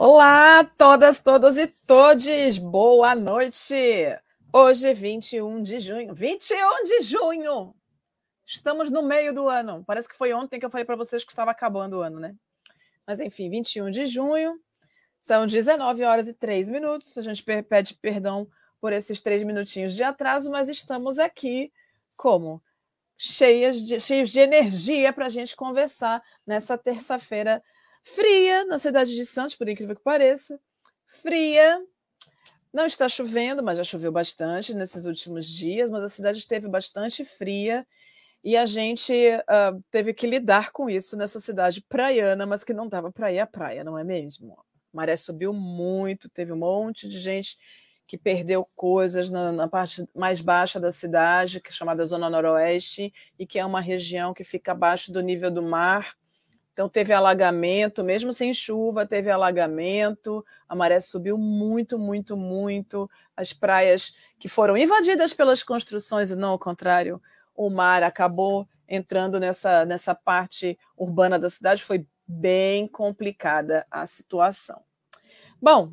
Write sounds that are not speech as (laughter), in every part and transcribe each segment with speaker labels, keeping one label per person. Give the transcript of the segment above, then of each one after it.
Speaker 1: Olá, todas, todos e todes. Boa noite. Hoje, 21 de junho. 21 de junho. Estamos no meio do ano. Parece que foi ontem que eu falei para vocês que estava acabando o ano, né? Mas enfim, 21 de junho. São 19 horas e 3 minutos. A gente pede perdão por esses três minutinhos de atraso, mas estamos aqui como? Cheias de, cheios de energia para a gente conversar nessa terça-feira Fria na cidade de Santos, por incrível que pareça. Fria. Não está chovendo, mas já choveu bastante nesses últimos dias, mas a cidade esteve bastante fria e a gente uh, teve que lidar com isso nessa cidade praiana, mas que não dava para ir à praia, não é mesmo? A maré subiu muito, teve um monte de gente que perdeu coisas na, na, parte mais baixa da cidade, que é chamada Zona Noroeste, e que é uma região que fica abaixo do nível do mar. Então teve alagamento, mesmo sem chuva, teve alagamento, a maré subiu muito, muito, muito. As praias que foram invadidas pelas construções e não ao contrário, o mar acabou entrando nessa, nessa parte urbana da cidade, foi bem complicada a situação. Bom,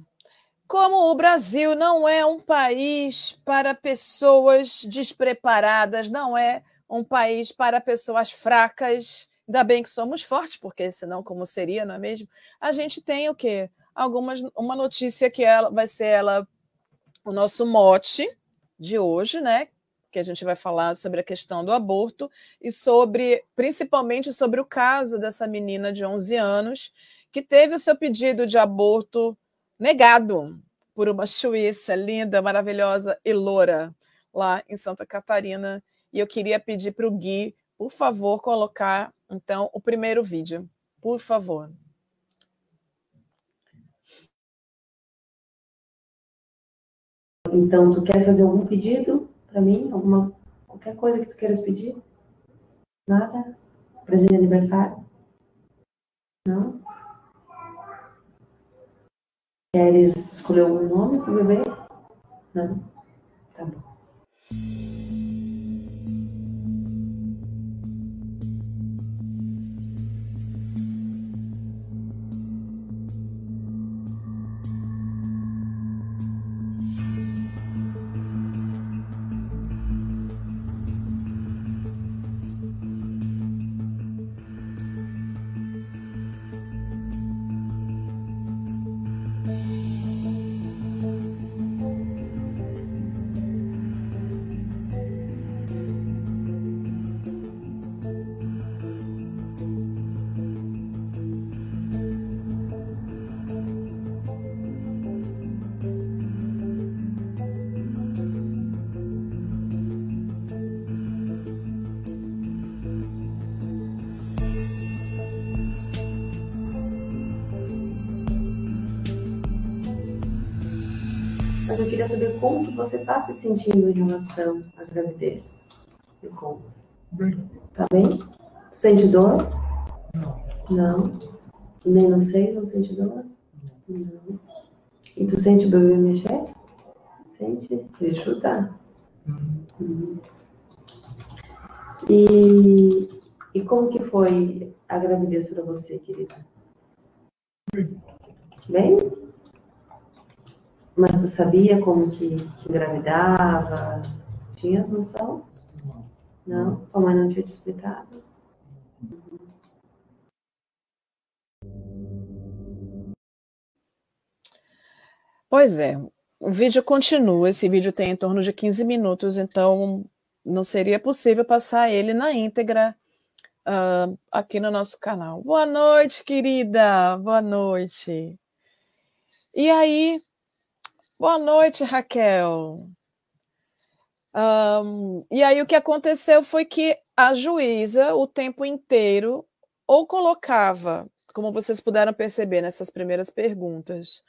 Speaker 1: como o Brasil não é um país para pessoas despreparadas, não é um país para pessoas fracas, Ainda bem que somos fortes, porque senão como seria, não é mesmo? A gente tem o quê? Algumas uma notícia que ela vai ser ela o nosso mote de hoje, né? Que a gente vai falar sobre a questão do aborto e sobre principalmente sobre o caso dessa menina de 11 anos que teve o seu pedido de aborto negado por uma suíça linda, maravilhosa e loura lá em Santa Catarina. E eu queria pedir para o Gui, por favor, colocar então, o primeiro vídeo, por favor.
Speaker 2: Então, tu quer fazer algum pedido para mim? Alguma, qualquer coisa que tu queiras pedir? Nada? Presente de aniversário? Não? Queres escolher algum nome para o bebê? Não? Tá bom. Você está se sentindo em relação à gravidez. Me conta. Bem. Tá bem? Sente dor? Não. Não. Nem no seio não sente dor? Não. E tu sente o bebê mexer? Sente? Ele chutar? Uhum. Uhum. E, e como que foi a gravidez para você, querida? Bem? Bem? Mas tu sabia como que, que engravidava? Tinha noção? Não? A mãe não tinha te explicado?
Speaker 1: Pois é, o vídeo continua. Esse vídeo tem em torno de 15 minutos, então não seria possível passar ele na íntegra uh, aqui no nosso canal. Boa noite, querida. Boa noite. E aí, Boa noite, Raquel. Um, e aí o que aconteceu foi que a juíza, o tempo inteiro, ou colocava, como vocês puderam perceber nessas primeiras perguntas,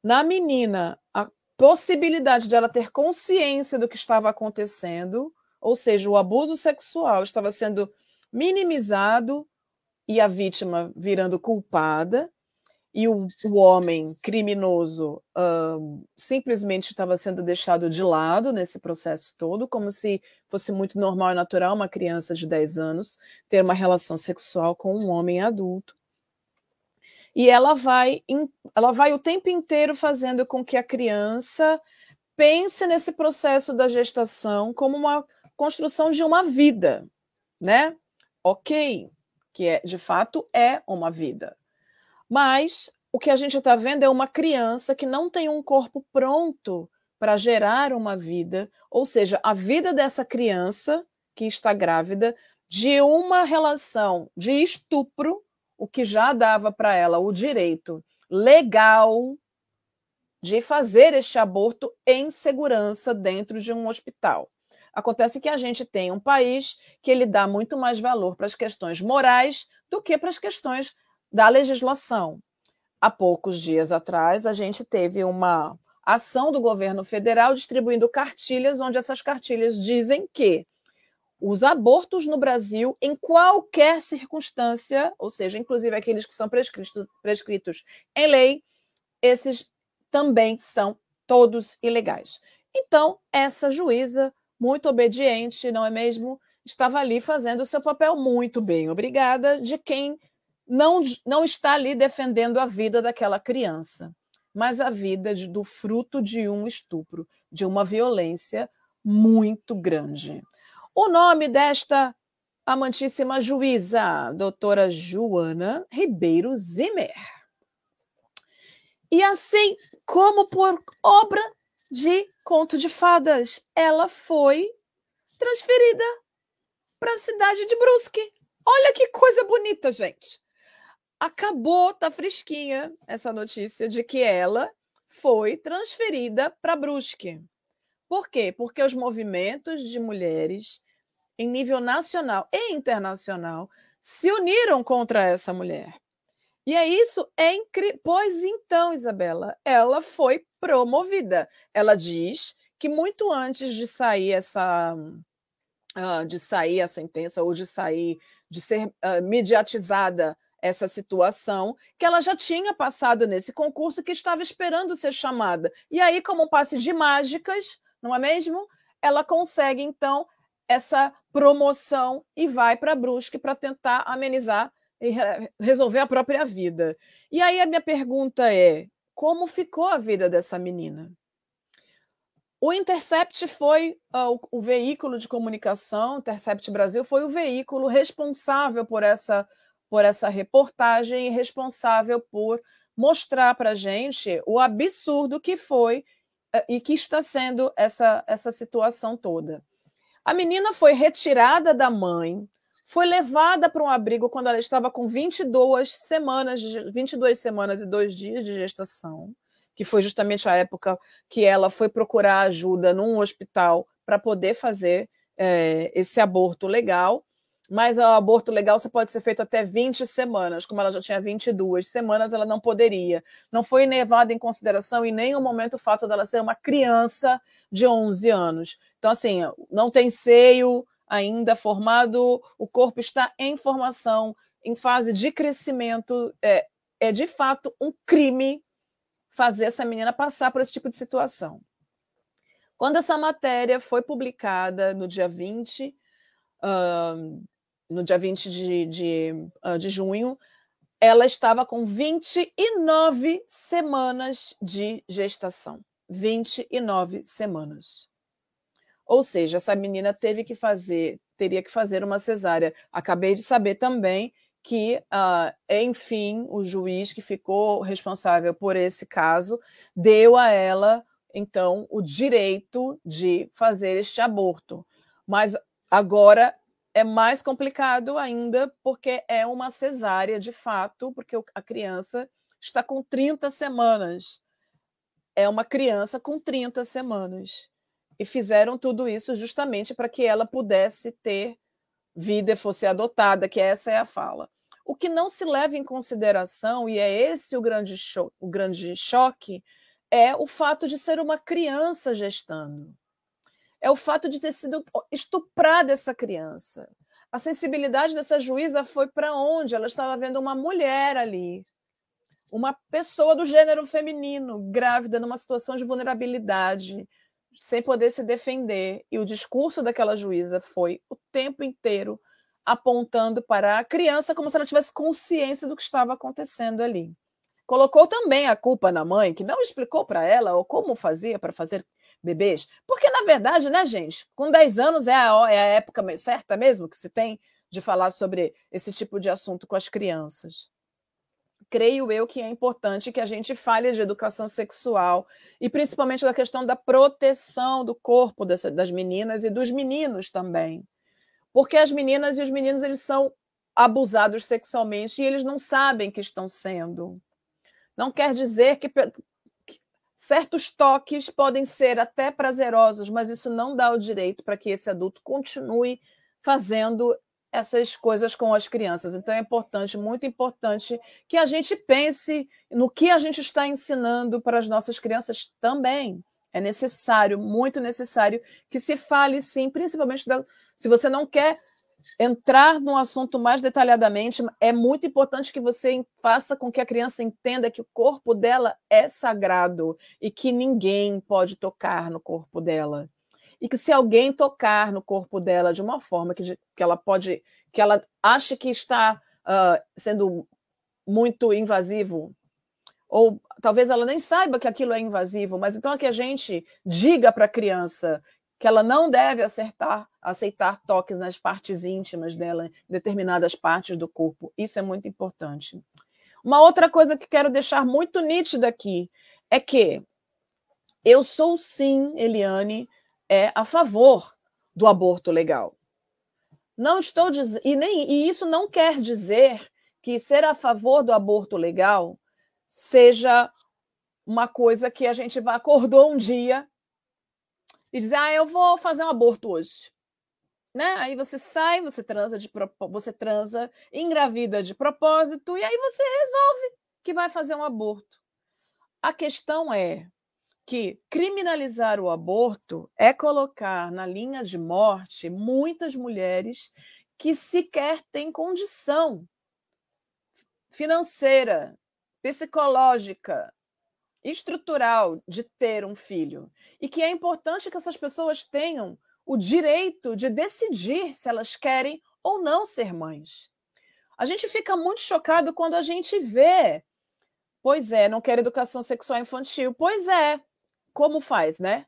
Speaker 1: na menina a possibilidade de ela ter consciência do que estava acontecendo, ou seja, o abuso sexual estava sendo minimizado e a vítima virando culpada, e o, o homem criminoso simplesmente estava sendo deixado de lado nesse processo todo, como se fosse muito normal e natural uma criança de 10 anos ter uma relação sexual com um homem adulto. E ela vai, ela vai o tempo inteiro fazendo com que a criança pense nesse processo da gestação como uma construção de uma vida, né? Ok, que é de fato é uma vida. Mas o que a gente está vendo é uma criança que não tem um corpo pronto para gerar uma vida, ou seja, a vida dessa criança que está grávida de uma relação de estupro o que já dava para ela o direito legal de fazer este aborto em segurança dentro de um hospital. Acontece que a gente tem um país que ele dá muito mais valor para as questões morais do que para as questões da legislação. Há poucos dias atrás, a gente teve uma ação do governo federal distribuindo cartilhas, onde essas cartilhas dizem que os abortos no Brasil, em qualquer circunstância, ou seja, inclusive aqueles que são prescritos, prescritos em lei, esses também são todos ilegais. Então, essa juíza, muito obediente, não é mesmo? Estava ali fazendo o seu papel muito bem, obrigada, de quem não, não está ali defendendo a vida daquela criança, mas a vida de, do fruto de um estupro, de uma violência muito grande. O nome desta amantíssima juíza, doutora Joana Ribeiro Zimmer. E assim como por obra de conto de fadas, ela foi transferida para a cidade de Brusque. Olha que coisa bonita, gente. Acabou, tá fresquinha essa notícia de que ela foi transferida para Brusque. Por quê? Porque os movimentos de mulheres em nível nacional e internacional, se uniram contra essa mulher. E é isso, é. Pois então, Isabela, ela foi promovida. Ela diz que muito antes de sair essa uh, de sair a sentença ou de sair de ser uh, mediatizada essa situação, que ela já tinha passado nesse concurso que estava esperando ser chamada. E aí, como um passe de mágicas, não é mesmo? Ela consegue então essa promoção e vai para Brusque para tentar amenizar e resolver a própria vida. E aí a minha pergunta é: como ficou a vida dessa menina? O Intercept foi uh, o, o, veículo de comunicação, Intercept Brasil foi o veículo responsável por essa, por essa reportagem e responsável por mostrar para a gente o absurdo que foi uh, e que está sendo essa, essa situação toda. A menina foi retirada da mãe, foi levada para um abrigo quando ela estava com 22 semanas, 22 semanas e dois dias de gestação, que foi justamente a época que ela foi procurar ajuda num hospital para poder fazer é, esse aborto legal. Mas o aborto legal só pode ser feito até 20 semanas. Como ela já tinha 22 semanas, ela não poderia. Não foi levado em consideração em nenhum momento o fato dela ser uma criança de 11 anos. Então, assim, não tem seio ainda formado, o corpo está em formação, em fase de crescimento. É, é de fato um crime fazer essa menina passar por esse tipo de situação. Quando essa matéria foi publicada no dia 20, uh, no dia 20 de, de, uh, de junho, ela estava com 29 semanas de gestação. 29 semanas. Ou seja, essa menina teve que fazer, teria que fazer uma cesárea. Acabei de saber também que, uh, enfim, o juiz que ficou responsável por esse caso deu a ela, então, o direito de fazer este aborto. Mas agora é mais complicado ainda, porque é uma cesárea de fato, porque a criança está com 30 semanas. É uma criança com 30 semanas. E fizeram tudo isso justamente para que ela pudesse ter vida e fosse adotada, que essa é a fala. O que não se leva em consideração, e é esse o grande, cho o grande choque, é o fato de ser uma criança gestando. É o fato de ter sido estuprada essa criança. A sensibilidade dessa juíza foi para onde? Ela estava vendo uma mulher ali, uma pessoa do gênero feminino, grávida, numa situação de vulnerabilidade, sem poder se defender. E o discurso daquela juíza foi o tempo inteiro apontando para a criança como se ela tivesse consciência do que estava acontecendo ali. colocou também a culpa na mãe, que não explicou para ela ou como fazia para fazer bebês. Porque, na verdade, né, gente, com 10 anos é a, é a época certa mesmo que se tem de falar sobre esse tipo de assunto com as crianças. Creio eu que é importante que a gente fale de educação sexual e principalmente da questão da proteção do corpo dessa, das meninas e dos meninos também. Porque as meninas e os meninos eles são abusados sexualmente e eles não sabem que estão sendo. Não quer dizer que, que certos toques podem ser até prazerosos, mas isso não dá o direito para que esse adulto continue fazendo essas coisas com as crianças. Então é importante, muito importante, que a gente pense no que a gente está ensinando para as nossas crianças também. É necessário, muito necessário, que se fale sim, principalmente da, se você não quer entrar no assunto mais detalhadamente, é muito importante que você faça com que a criança entenda que o corpo dela é sagrado e que ninguém pode tocar no corpo dela. E que se alguém tocar no corpo dela de uma forma que, que ela pode, que ela acha que está uh, sendo muito invasivo, ou talvez ela nem saiba que aquilo é invasivo, mas então é que a gente diga para a criança que ela não deve acertar, aceitar toques nas partes íntimas dela, em determinadas partes do corpo. Isso é muito importante. Uma outra coisa que quero deixar muito nítida aqui é que eu sou sim, Eliane, é a favor do aborto legal. Não estou dizendo e nem e isso não quer dizer que ser a favor do aborto legal seja uma coisa que a gente vai acordou um dia e dizer, ah, eu vou fazer um aborto hoje. Né? Aí você sai, você transa de você transa, engravida de propósito e aí você resolve que vai fazer um aborto. A questão é que criminalizar o aborto é colocar na linha de morte muitas mulheres que sequer têm condição financeira, psicológica, estrutural de ter um filho e que é importante que essas pessoas tenham o direito de decidir se elas querem ou não ser mães. A gente fica muito chocado quando a gente vê, pois é, não quer educação sexual infantil, pois é, como faz, né?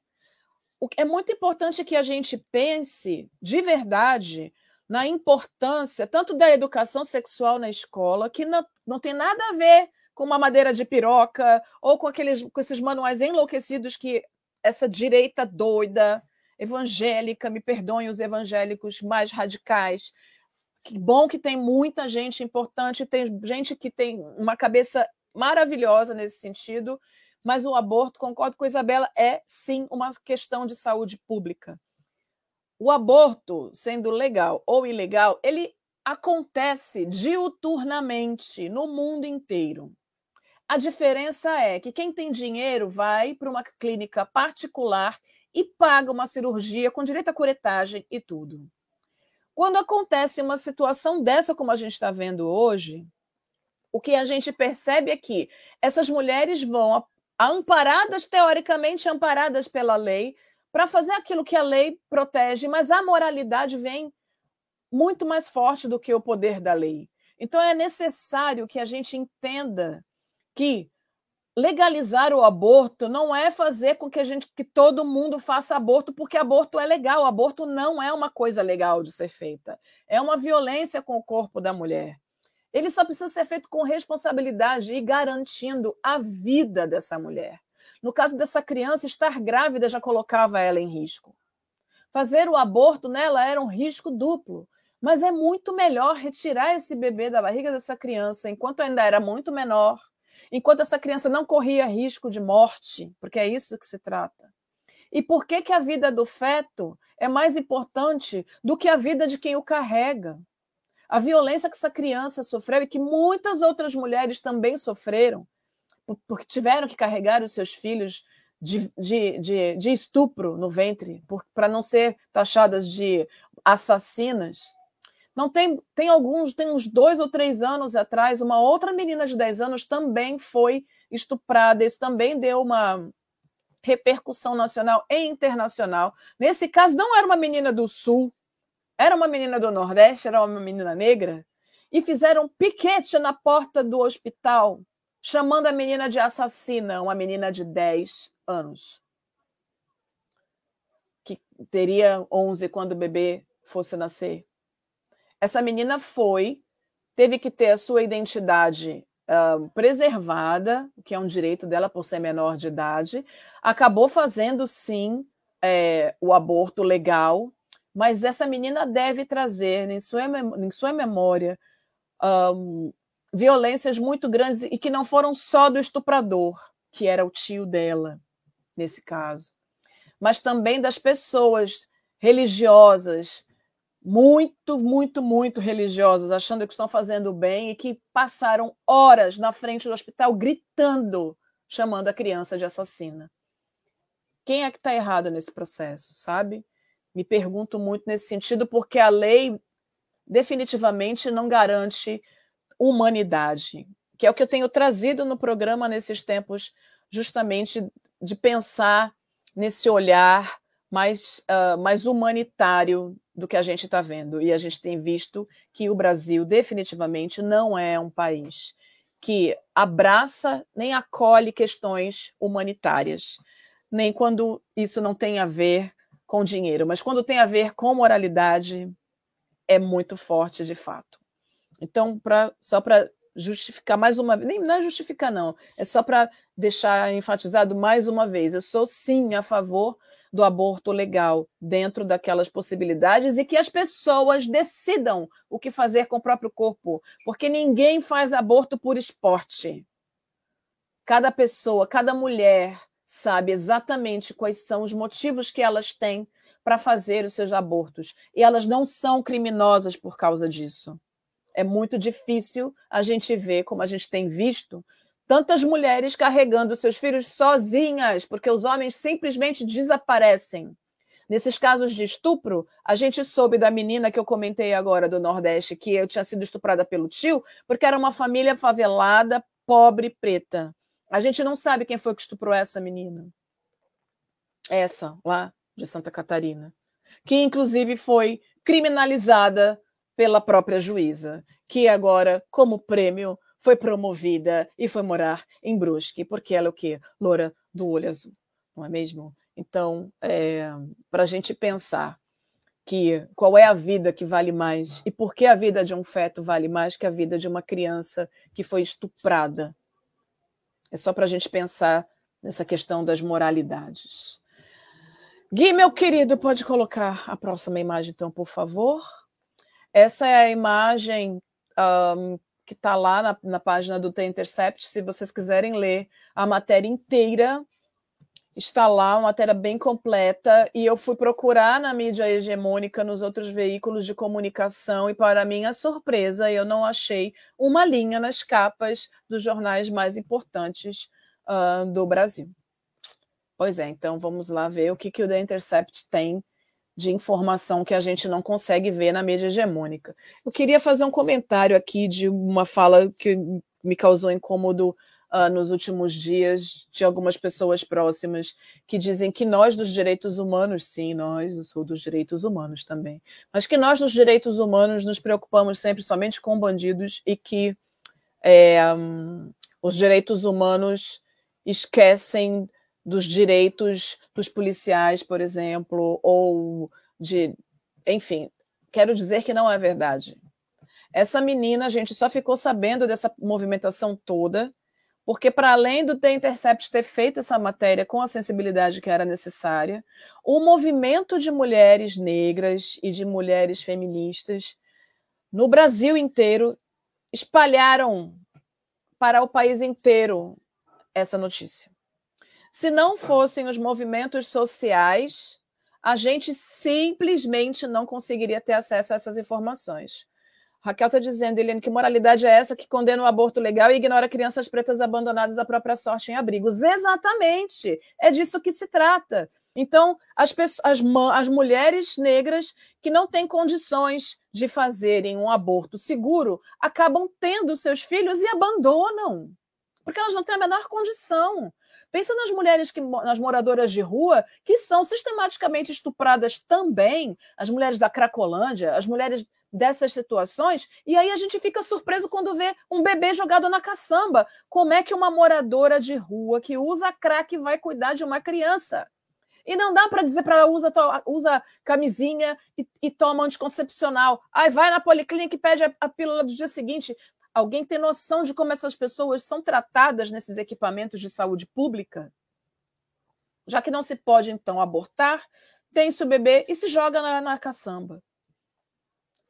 Speaker 1: É muito importante que a gente pense de verdade na importância tanto da educação sexual na escola, que não, não tem nada a ver com uma madeira de piroca ou com aqueles com esses manuais enlouquecidos que essa direita doida, evangélica, me perdoem os evangélicos mais radicais. Que bom que tem muita gente importante, tem gente que tem uma cabeça maravilhosa nesse sentido, mas o aborto, concordo com a Isabela, é sim uma questão de saúde pública. O aborto, sendo legal ou ilegal, ele acontece diuturnamente no mundo inteiro. A diferença é que quem tem dinheiro vai para uma clínica particular e paga uma cirurgia com direito à curetagem e tudo. Quando acontece uma situação dessa, como a gente está vendo hoje, o que a gente percebe é que essas mulheres vão amparadas, teoricamente amparadas pela lei, para fazer aquilo que a lei protege, mas a moralidade vem muito mais forte do que o poder da lei. Então é necessário que a gente entenda que legalizar o aborto não é fazer com que a gente que todo mundo faça aborto porque aborto é legal. Aborto não é uma coisa legal de ser feita. É uma violência com o corpo da mulher. Ele só precisa ser feito com responsabilidade e garantindo a vida dessa mulher. No caso dessa criança, estar grávida já colocava ela em risco. Fazer o aborto nela era um risco duplo. Mas é muito melhor retirar esse bebê da barriga dessa criança enquanto ainda era muito menor, enquanto essa criança não corria risco de morte, porque é isso que se trata. E por que, que a vida do feto é mais importante do que a vida de quem o carrega? A violência que essa criança sofreu e que muitas outras mulheres também sofreram, porque tiveram que carregar os seus filhos de, de, de, de estupro no ventre, para não ser taxadas de assassinas. Não tem, tem alguns, tem uns dois ou três anos atrás, uma outra menina de 10 anos também foi estuprada. Isso também deu uma repercussão nacional e internacional. Nesse caso, não era uma menina do Sul, era uma menina do Nordeste, era uma menina negra, e fizeram piquete na porta do hospital, chamando a menina de assassina, uma menina de 10 anos, que teria 11 quando o bebê fosse nascer. Essa menina foi, teve que ter a sua identidade uh, preservada, que é um direito dela por ser menor de idade, acabou fazendo sim é, o aborto legal, mas essa menina deve trazer em sua, em sua memória um, violências muito grandes e que não foram só do estuprador, que era o tio dela, nesse caso, mas também das pessoas religiosas, muito, muito, muito religiosas, achando que estão fazendo bem e que passaram horas na frente do hospital gritando, chamando a criança de assassina. Quem é que está errado nesse processo, sabe? Me pergunto muito nesse sentido, porque a lei definitivamente não garante humanidade, que é o que eu tenho trazido no programa nesses tempos, justamente de pensar nesse olhar mais, uh, mais humanitário do que a gente está vendo. E a gente tem visto que o Brasil definitivamente não é um país que abraça nem acolhe questões humanitárias, nem quando isso não tem a ver com dinheiro, mas quando tem a ver com moralidade, é muito forte de fato. Então, pra, só para justificar mais uma vez, nem não é justificar, não, é só para deixar enfatizado mais uma vez: eu sou sim a favor do aborto legal dentro daquelas possibilidades e que as pessoas decidam o que fazer com o próprio corpo, porque ninguém faz aborto por esporte. Cada pessoa, cada mulher sabe exatamente quais são os motivos que elas têm para fazer os seus abortos. E elas não são criminosas por causa disso. É muito difícil a gente ver, como a gente tem visto, tantas mulheres carregando seus filhos sozinhas, porque os homens simplesmente desaparecem. Nesses casos de estupro, a gente soube da menina que eu comentei agora do Nordeste, que eu tinha sido estuprada pelo tio, porque era uma família favelada, pobre, preta. A gente não sabe quem foi que estuprou essa menina. Essa, lá de Santa Catarina. Que, inclusive, foi criminalizada pela própria juíza, que agora, como prêmio, foi promovida e foi morar em Brusque, porque ela é o quê? Loura do olho azul, não é mesmo? Então, é, para a gente pensar que qual é a vida que vale mais e por que a vida de um feto vale mais que a vida de uma criança que foi estuprada é só para a gente pensar nessa questão das moralidades. Gui, meu querido, pode colocar a próxima imagem, então, por favor. Essa é a imagem um, que está lá na, na, página do The Intercept. Se vocês quiserem ler a matéria inteira, está lá, uma matéria bem completa. E eu fui procurar na mídia hegemônica, nos outros veículos de comunicação, e para minha surpresa, eu não achei uma linha nas capas dos jornais mais importantes uh, do Brasil. Pois é, então vamos lá ver o que, que o The Intercept tem de informação que a gente não consegue ver na mídia hegemônica. Eu queria fazer um comentário aqui de uma fala que me causou incômodo uh, nos últimos dias de algumas pessoas próximas que dizem que nós dos direitos humanos, sim, nós, eu sou dos direitos humanos também, mas que nós dos direitos humanos nos preocupamos sempre somente com bandidos e que é, um, os direitos humanos esquecem dos direitos dos policiais, por exemplo, ou de. Enfim, quero dizer que não é verdade. Essa menina, a gente só ficou sabendo dessa movimentação toda, porque, para além do The Intercept ter feito essa matéria com a sensibilidade que era necessária, o movimento de mulheres negras e de mulheres feministas no Brasil inteiro espalharam para o país inteiro essa notícia. Se não fossem os movimentos sociais, a gente simplesmente não conseguiria ter acesso a essas informações. Raquel está dizendo, Eliane, que moralidade é essa que condena o aborto legal e ignora crianças pretas abandonadas à própria sorte em abrigos? Exatamente! É disso que se trata. Então, as, pessoas, as, as mulheres negras que não têm condições de fazerem um aborto seguro acabam tendo seus filhos e abandonam, porque elas não têm a menor condição. Pensa nas mulheres que nas moradoras de rua que são sistematicamente estupradas também, as mulheres da Cracolândia, as mulheres dessas situações, e aí a gente fica surpreso quando vê um bebê jogado na caçamba. Como é que uma moradora de rua que usa crack vai cuidar de uma criança? E não dá para dizer para ela usa, usa camisinha e, e, toma anticoncepcional. Aí vai na policlínica e pede a, a pílula do dia seguinte. Alguém tem noção de como essas pessoas são tratadas nesses equipamentos de saúde pública? Já que não se pode, então, abortar, tem-se o bebê e se joga na, na caçamba.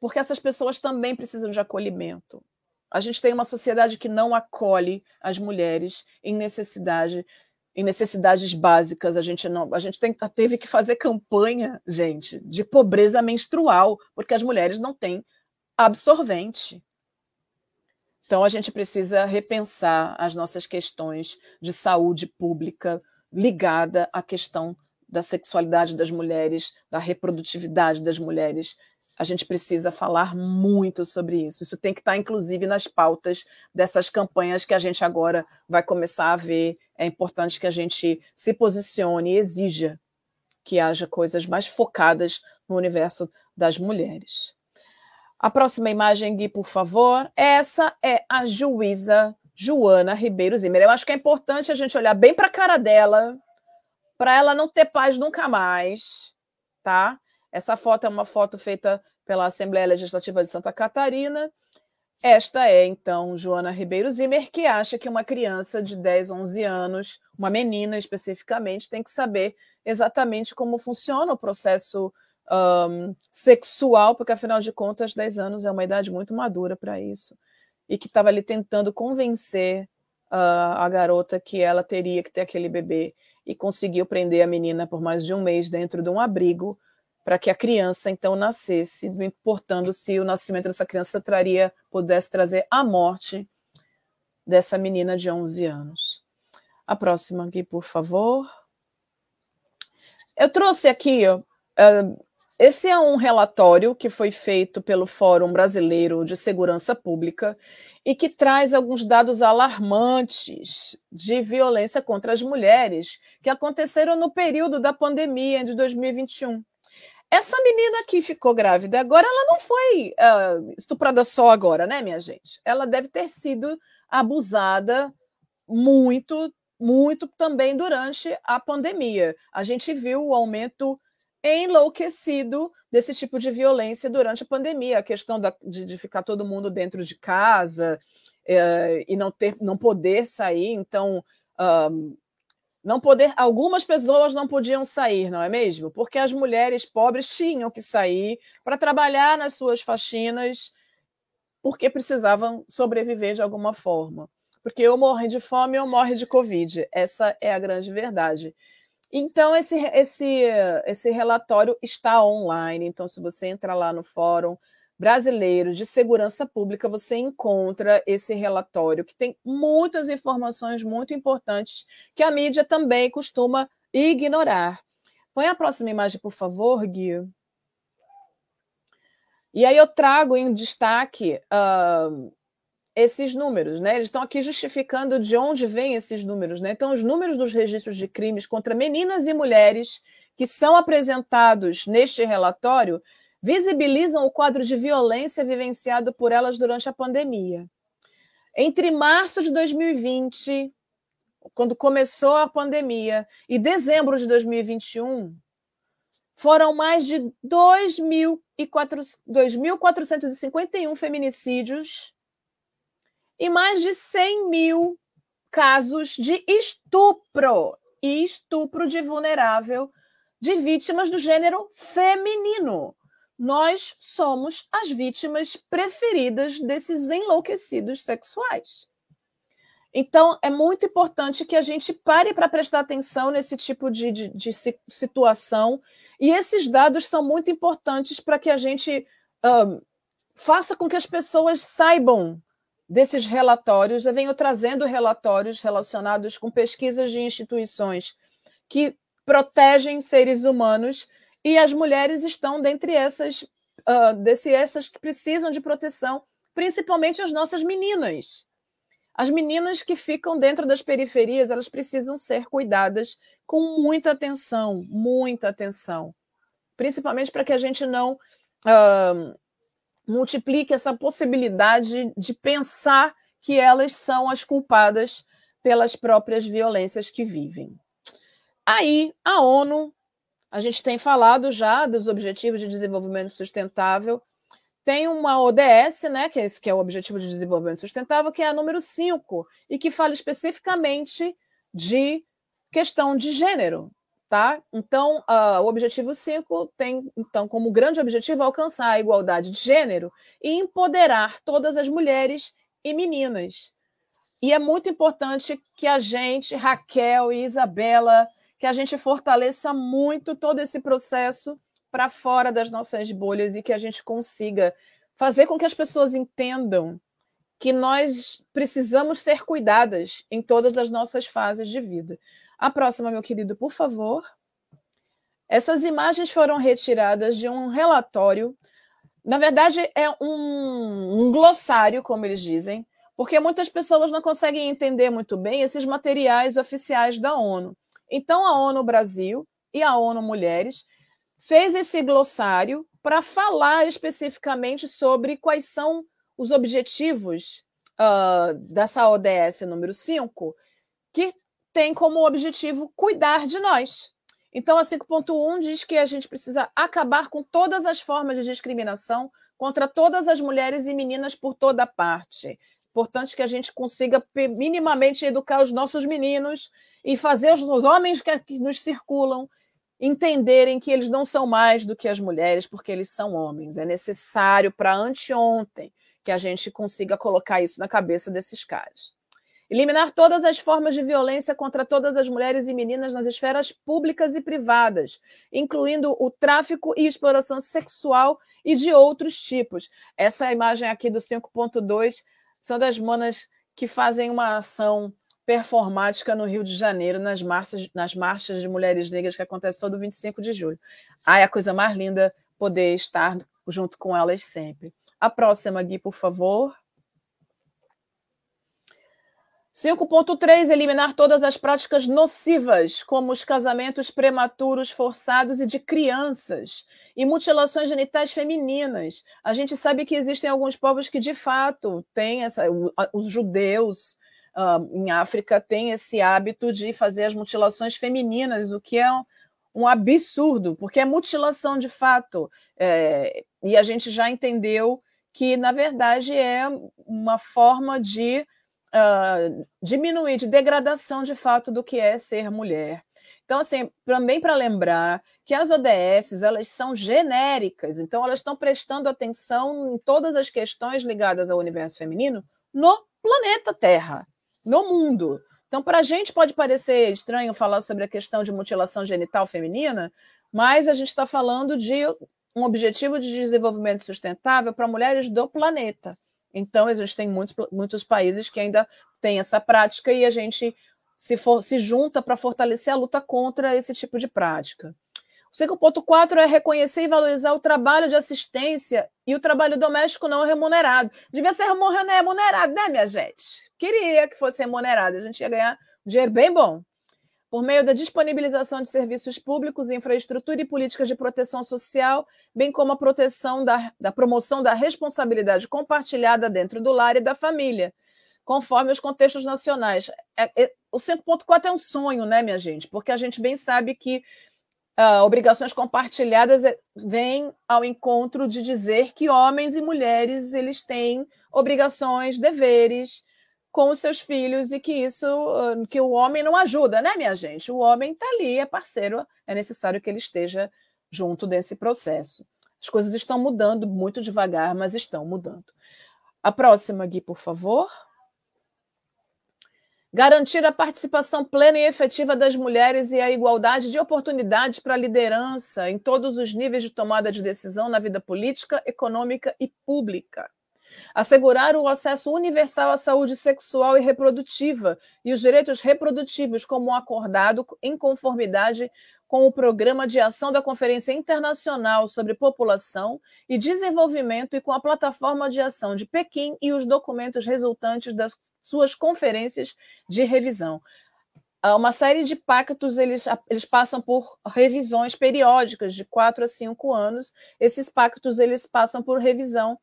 Speaker 1: Porque essas pessoas também precisam de acolhimento. A gente tem uma sociedade que não acolhe as mulheres em necessidade, em necessidades básicas. A gente não, a gente tem, teve que fazer campanha, gente, de pobreza menstrual, porque as mulheres não têm absorvente. Então a gente precisa repensar as nossas questões de saúde pública ligada à questão da sexualidade das mulheres, da reprodutividade das mulheres. A gente precisa falar muito sobre isso. Isso tem que estar, inclusive, nas pautas dessas campanhas que a gente agora vai começar a ver. É importante que a gente se posicione e exija que haja coisas mais focadas no universo das mulheres. A próxima imagem, Gui, por favor. Essa é a juíza Joana Ribeiro Zimmer. Eu acho que é importante a gente olhar bem para a cara dela, para ela não ter paz nunca mais, tá? Essa foto é uma foto feita pela Assembleia Legislativa de Santa Catarina. Esta é, então, Joana Ribeiro Zimmer, que acha que uma criança de 10, 11 anos, uma menina especificamente, tem que saber exatamente como funciona o processo um, sexual, porque afinal de contas, 10 anos é uma idade muito madura para isso, e que estava ali tentando convencer uh, a garota que ela teria que ter aquele bebê e conseguiu prender a menina por mais de um mês dentro de um abrigo para que a criança então nascesse, importando se o nascimento dessa criança traria, pudesse trazer a morte dessa menina de 11 anos. A próxima aqui, por favor. Eu trouxe aqui, uh, esse é um relatório que foi feito pelo Fórum Brasileiro de Segurança Pública e que traz alguns dados alarmantes de violência contra as mulheres que aconteceram no período da pandemia de 2021. Essa menina que ficou grávida agora, ela não foi uh, estuprada só agora, né, minha gente? Ela deve ter sido abusada muito, muito também durante a pandemia. A gente viu o aumento enlouquecido desse tipo de violência durante a pandemia, a questão da, de, de, ficar todo mundo dentro de casa é, e não ter, não poder sair, então um, não poder, algumas pessoas não podiam sair, não é mesmo? Porque as mulheres pobres tinham que sair para trabalhar nas suas faxinas, porque precisavam sobreviver de alguma forma. Porque ou morre de fome ou morre de covid. Essa é a grande verdade. Então, esse, esse, esse relatório está online. Então, se você entrar lá no Fórum Brasileiro de Segurança Pública, você encontra esse relatório que tem muitas informações muito importantes que a mídia também costuma ignorar. Põe a próxima imagem, por favor, Gui. E aí eu trago em destaque uh, esses números, né? Eles estão aqui justificando de onde vêm esses números, né? Então, os números dos registros de crimes contra meninas e mulheres que são apresentados neste relatório visibilizam o quadro de violência vivenciado por elas durante a pandemia. Entre março de 2020, quando começou a pandemia, e dezembro de 2021, foram mais de 2.451 feminicídios e mais de 100 mil casos de estupro e estupro de vulnerável de vítimas do gênero feminino. Nós somos as vítimas preferidas desses enlouquecidos sexuais. Então, é muito importante que a gente pare para prestar atenção nesse tipo de, de, de, situação. E esses dados são muito importantes para que a gente um, faça com que as pessoas saibam desses relatórios, eu venho trazendo relatórios relacionados com pesquisas de instituições que protegem seres humanos e as mulheres estão dentre essas, uh, desse, essas que precisam de proteção, principalmente as nossas meninas. As meninas que ficam dentro das periferias, elas precisam ser cuidadas com muita atenção, muita atenção. Principalmente para que a gente não uh, multiplique essa possibilidade de pensar que elas são as culpadas pelas próprias violências que vivem. Aí, a ONU, a gente tem falado já dos Objetivos de Desenvolvimento Sustentável, tem uma ODS, né, que é esse que é o Objetivo de Desenvolvimento Sustentável, que é a número 5, e que fala especificamente de questão de gênero, tá? Então, uh, o objetivo 5 tem, então, como grande objetivo alcançar a igualdade de gênero e empoderar todas as mulheres e meninas. E é muito importante que a gente, Raquel e Isabela, que a gente fortaleça muito todo esse processo para fora das nossas bolhas e que a gente consiga fazer com que as pessoas entendam que nós precisamos ser cuidadas em todas as nossas fases de vida. A próxima, meu querido, por favor. Essas imagens foram retiradas de um relatório. Na verdade, é um, um glossário, como eles dizem, porque muitas pessoas não conseguem entender muito bem esses materiais oficiais da ONU. Então, a ONU Brasil e a ONU Mulheres fez esse glossário para falar especificamente sobre quais são os objetivos uh, dessa ODS número 5, que tem como objetivo cuidar de nós. Então, a 5.1 diz que a gente precisa acabar com todas as formas de discriminação contra todas as mulheres e meninas por toda parte. Importante que a gente consiga minimamente educar os nossos meninos e fazer os homens que nos circulam entenderem que eles não são mais do que as mulheres, porque eles são homens. É necessário para anteontem que a gente consiga colocar isso na cabeça desses caras. Eliminar todas as formas de violência contra todas as mulheres e meninas nas esferas públicas e privadas, incluindo o tráfico e exploração sexual e de outros tipos. Essa imagem aqui do 5.2 são das manas que fazem uma ação performática no Rio de Janeiro, nas marchas, nas marchas de mulheres negras que acontece todo 25 de julho. Ai, a coisa mais linda poder estar junto com elas sempre. A próxima, Gui, por favor. 5.3 eliminar todas as práticas nocivas, como os casamentos prematuros forçados e de crianças, e mutilações genitais femininas. A gente sabe que existem alguns povos que de fato têm essa, os judeus, uh, em África tem esse hábito de fazer as mutilações femininas, o que é um, um absurdo, porque é mutilação de fato. É, e a gente já entendeu que, na verdade, é uma forma de uh, diminuir, de degradação de fato do que é ser mulher. Então, assim, também para lembrar que as ODS elas são genéricas, então elas estão prestando atenção em todas as questões ligadas ao universo feminino no planeta Terra no mundo. Então, para a gente pode parecer estranho falar sobre a questão de mutilação genital feminina, mas a gente está falando de um objetivo de desenvolvimento sustentável para mulheres do planeta. Então, existem muitos, muitos países que ainda têm essa prática e a gente se, for, se junta para fortalecer a luta contra esse tipo de prática. O 5.4 é reconhecer e valorizar o trabalho de assistência e o trabalho doméstico não remunerado. Devia ser remunerado, né, minha gente? Queria que fosse remunerado, a gente ia ganhar um dinheiro bem bom. Por meio da disponibilização de serviços públicos, infraestrutura e políticas de proteção social, bem como a proteção da, da promoção da responsabilidade compartilhada dentro do lar e da família, conforme os contextos nacionais. É, é, o 5.4 é um sonho, né, minha gente? Porque a gente bem sabe que uh, obrigações compartilhadas é, vêm ao encontro de dizer que homens e mulheres eles têm obrigações, deveres com os seus filhos e que isso uh, que o homem não ajuda, né, minha gente? O homem está ali, é parceiro, é necessário que ele esteja junto desse processo. As coisas estão mudando muito devagar, mas estão mudando. A próxima, Gui, por favor. Garantir a participação plena e efetiva das mulheres e a igualdade de oportunidades para a liderança em todos os níveis de tomada de decisão na vida política, econômica e pública. Assegurar o acesso universal à saúde sexual e reprodutiva e os direitos reprodutivos, como acordado em conformidade com o Programa de Ação da Conferência Internacional sobre População e Desenvolvimento e com a Plataforma de Ação de Pequim e os documentos resultantes das suas conferências de revisão. Uma série de pactos eles, eles passam por revisões periódicas de quatro a cinco anos. Esses pactos eles passam por revisão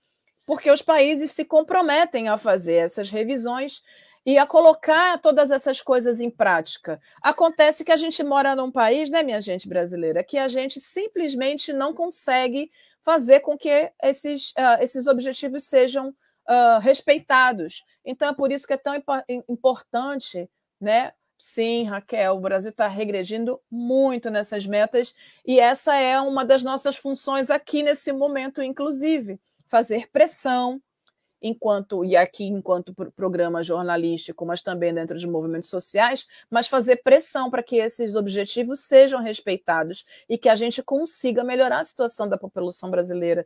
Speaker 1: porque os países se comprometem a fazer essas revisões e a colocar todas essas coisas em prática. Acontece que a gente mora num país, né, minha gente brasileira, que a gente simplesmente não consegue fazer com que esses, uh, esses objetivos sejam uh, respeitados. Então, é por isso que é tão importante, né? Sim, Raquel, o Brasil está regredindo muito nessas metas, e essa é uma das nossas funções aqui nesse momento, inclusive, fazer pressão, enquanto e aqui enquanto programa jornalístico, mas também dentro de movimentos sociais, mas fazer pressão para que esses objetivos sejam respeitados e que a gente consiga melhorar a situação da população brasileira.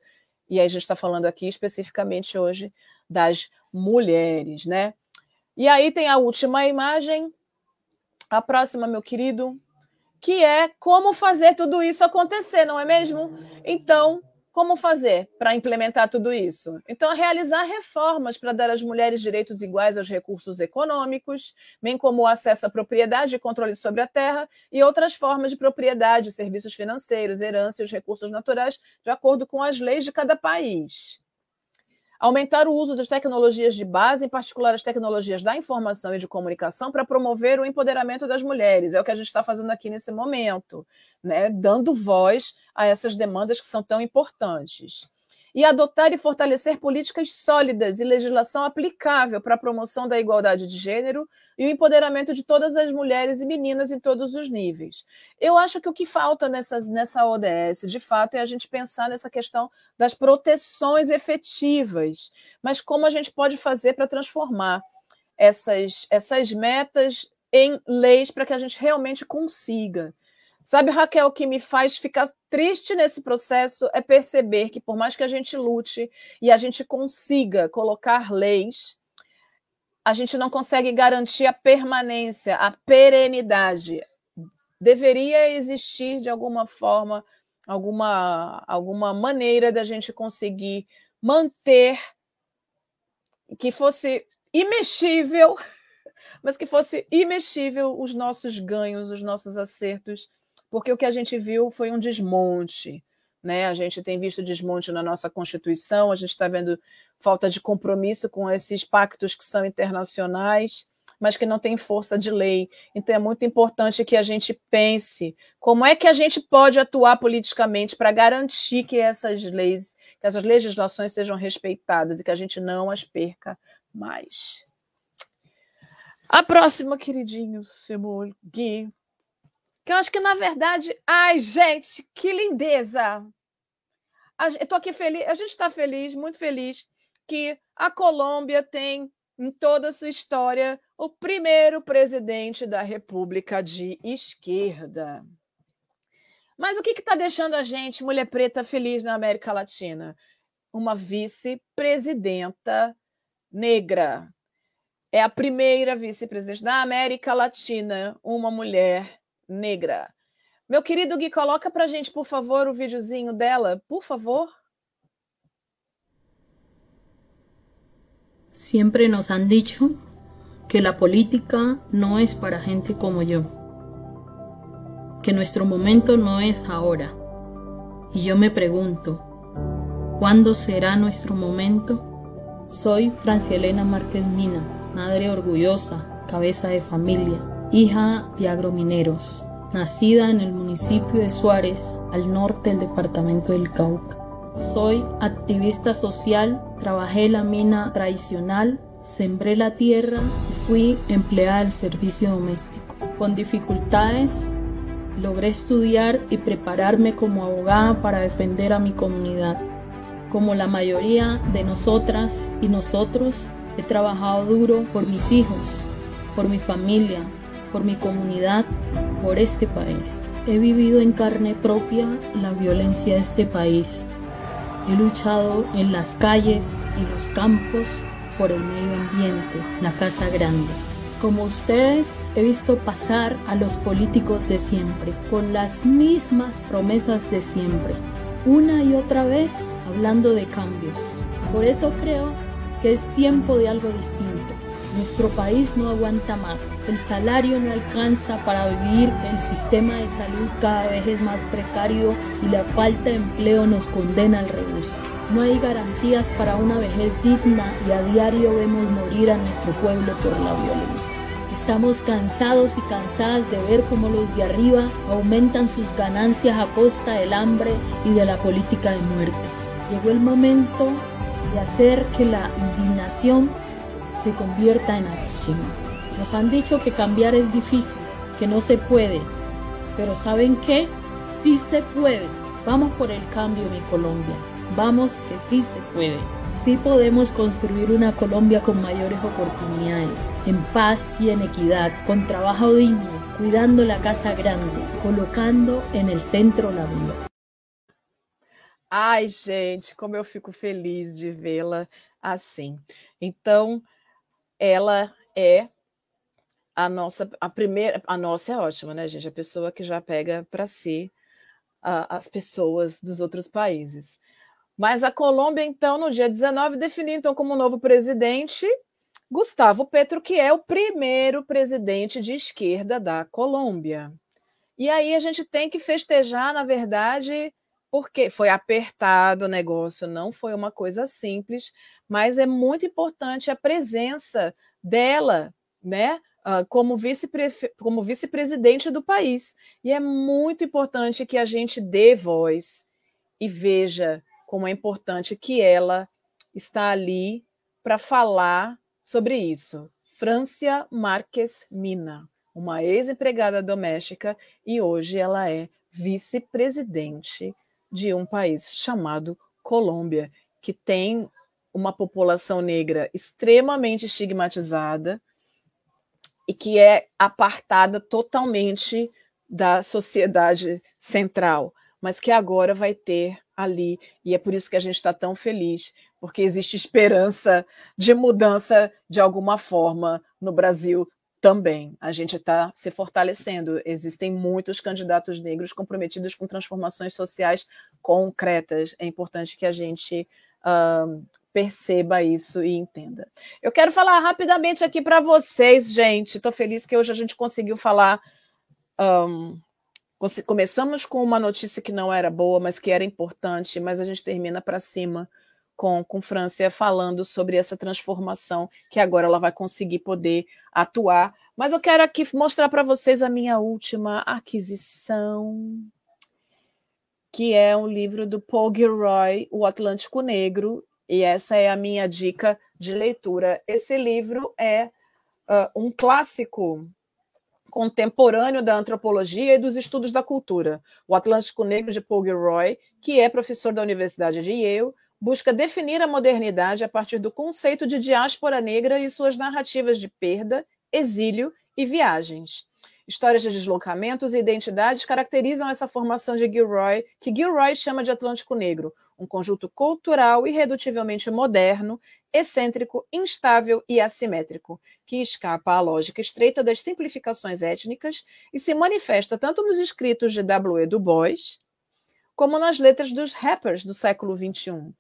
Speaker 1: E aí a gente está falando aqui especificamente hoje das mulheres, né? E aí tem a última imagem, a próxima, meu querido, que é como fazer tudo isso acontecer, não é mesmo? Então, como fazer para implementar tudo isso? Então, realizar reformas para dar às mulheres direitos iguais aos recursos econômicos, bem como o acesso à propriedade e controle sobre a terra e outras formas de propriedade, serviços financeiros, herança e os recursos naturais, de acordo com as leis de cada país aumentar o uso das tecnologias de base, em particular as tecnologias da informação e de comunicação, para promover o empoderamento das mulheres. É o que a gente está fazendo aqui nesse momento, né? dando voz a essas demandas que são tão importantes e adotar e fortalecer políticas sólidas e legislação aplicável para a promoção da igualdade de gênero e o empoderamento de todas as mulheres e meninas em todos os níveis. Eu acho que o que falta nessa, nessa ODS, de fato, é a gente pensar nessa questão das proteções efetivas, mas como a gente pode fazer para transformar essas, essas metas em leis para que a gente realmente consiga. Sabe, Raquel, o que me faz ficar triste nesse processo é perceber que, por mais que a gente lute e a gente consiga colocar leis, a gente não consegue garantir a permanência, a perenidade. Deveria existir, de alguma forma, alguma, alguma maneira da gente conseguir manter que fosse imexível, (laughs) mas que fosse imexível os nossos ganhos, os nossos acertos porque o que a gente viu foi um desmonte. Né? A gente tem visto desmonte na nossa Constituição, a gente está vendo falta de compromisso com esses pactos que são internacionais, mas que não têm força de lei. Então é muito importante que a gente pense como é que a gente pode atuar politicamente para garantir que essas leis, que essas legislações sejam respeitadas e que a gente não as perca mais. A próxima, queridinho, Simul Gui, que eu acho que, na verdade, ai, gente, que lindeza! Eu tô aqui feliz, a gente está feliz, muito feliz, que a Colômbia tem, em toda a sua história, o primeiro presidente da República de esquerda. Mas o que está deixando a gente, mulher preta, feliz na América Latina? Uma vice-presidenta negra. É a primeira vice-presidente da América Latina, uma mulher negra. Meu querido Gui, coloca pra gente, por favor, o videozinho dela, por favor.
Speaker 3: Siempre nos han dicho que la política no es para gente como yo, que nuestro momento no es ahora. Y yo me pregunto, ¿cuándo será nuestro momento? Soy Francia Elena Márquez Mina, madre orgullosa, cabeza de familia hija de agromineros, nacida en el municipio de Suárez, al norte del departamento del Cauca. Soy activista social, trabajé en la mina tradicional, sembré la tierra y fui empleada del servicio doméstico. Con dificultades logré estudiar y prepararme como abogada para defender a mi comunidad. Como la mayoría de nosotras y nosotros, he trabajado duro por mis hijos, por mi familia, por mi comunidad, por este país. He vivido en carne propia la violencia de este país. He luchado en las calles y los campos por el medio ambiente, la casa grande. Como ustedes, he visto pasar a los políticos de siempre, con las mismas promesas de siempre, una y otra vez hablando de cambios. Por eso creo que es tiempo de algo distinto. Nuestro país no aguanta más. El salario no alcanza para vivir, el sistema de salud cada vez es más precario y la falta de empleo nos condena al rebusque. No hay garantías para una vejez digna y a diario vemos morir a nuestro pueblo por la violencia. Estamos cansados y cansadas de ver cómo los de arriba aumentan sus ganancias a costa del hambre y de la política de muerte. Llegó el momento de hacer que la indignación se convierta en acción. Nos han dicho que cambiar es difícil, que no se puede, pero ¿saben qué? Sí se puede. Vamos por el cambio, mi Colombia. Vamos que sí se puede. Sí podemos construir una Colombia con mayores oportunidades, en paz y en equidad, con trabajo digno, cuidando la casa grande, colocando en el centro la vida.
Speaker 1: Ai, gente, como eu fico feliz de vê-la assim. Então, ela é a nossa, a primeira, a nossa é ótima, né, gente? A pessoa que já pega para si as pessoas dos outros países. Mas a Colômbia, então, no dia 19, definiu então como novo presidente Gustavo Petro, que é o primeiro presidente de esquerda da Colômbia. E aí a gente tem que festejar, na verdade, porque foi apertado o negócio, não foi uma coisa simples, mas é muito importante a presença dela, né, ah, como vice-presidente vice do país. E é muito importante que a gente dê voz e veja como é importante que ela está ali para falar sobre isso. Francia Marques Mina, uma ex-empregada doméstica e hoje ela é vice-presidente de um país chamado Colômbia, que tem uma população negra extremamente estigmatizada e que é apartada totalmente da sociedade central, mas que agora vai ter ali. E é por isso que a gente está tão feliz, porque existe esperança de mudança de alguma forma no Brasil também. A gente está se fortalecendo. Existem muitos candidatos negros comprometidos com transformações sociais concretas. É importante que a gente uh, perceba isso e entenda. Eu quero falar rapidamente aqui para vocês, gente. Estou feliz que hoje a gente conseguiu falar. Um, Começamos com uma notícia que não era boa, mas que era importante, mas a gente termina para cima com, com França falando sobre essa transformação que agora ela vai conseguir poder atuar. Mas eu quero aqui mostrar para vocês a minha última aquisição, que é um livro do Paul Gilroy, O Atlântico Negro, e essa é a minha dica de leitura. Esse livro é uh, um clássico contemporâneo da antropologia e dos estudos da cultura. O Atlântico Negro de Paul Gilroy, que é professor da Universidade de Yale, busca definir a modernidade a partir do conceito de diáspora negra e suas narrativas de perda, exílio e viagens. Histórias de deslocamentos e identidades caracterizam essa formação de Gilroy, que Gilroy chama de Atlântico Negro, um conjunto cultural irredutivelmente moderno, excêntrico, instável e assimétrico, que escapa à lógica estreita das simplificações étnicas e se manifesta tanto nos escritos de W. E. Du Bois, como nas letras dos rappers do século XXI.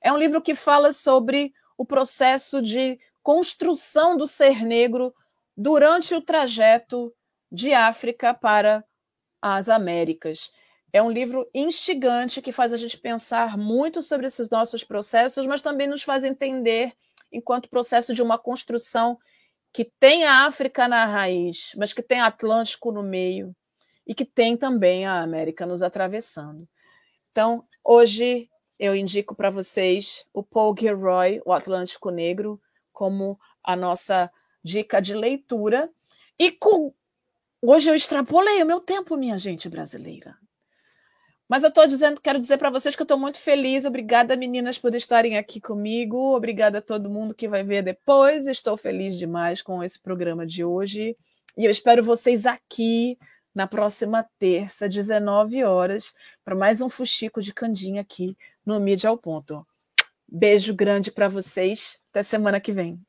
Speaker 1: É um livro que fala sobre o processo de construção do ser negro durante o trajeto de África para as Américas. É um livro instigante que faz a gente pensar muito sobre esses nossos processos, mas também nos faz entender, enquanto processo de uma construção que tem a África na raiz, mas que tem Atlântico no meio e que tem também a América nos atravessando. Então, hoje eu indico para vocês o Paul Gilroy, O Atlântico Negro, como a nossa dica de leitura. E com Hoje eu extrapolei o meu tempo, minha gente brasileira. Mas eu estou dizendo, quero dizer para vocês que eu estou muito feliz. Obrigada, meninas, por estarem aqui comigo. Obrigada a todo mundo que vai ver depois. Estou feliz demais com esse programa de hoje. E eu espero vocês aqui na próxima terça, 19 horas, para mais um fuxico de Candinha aqui no Mídia ao Ponto. Beijo grande para vocês. Até semana que vem.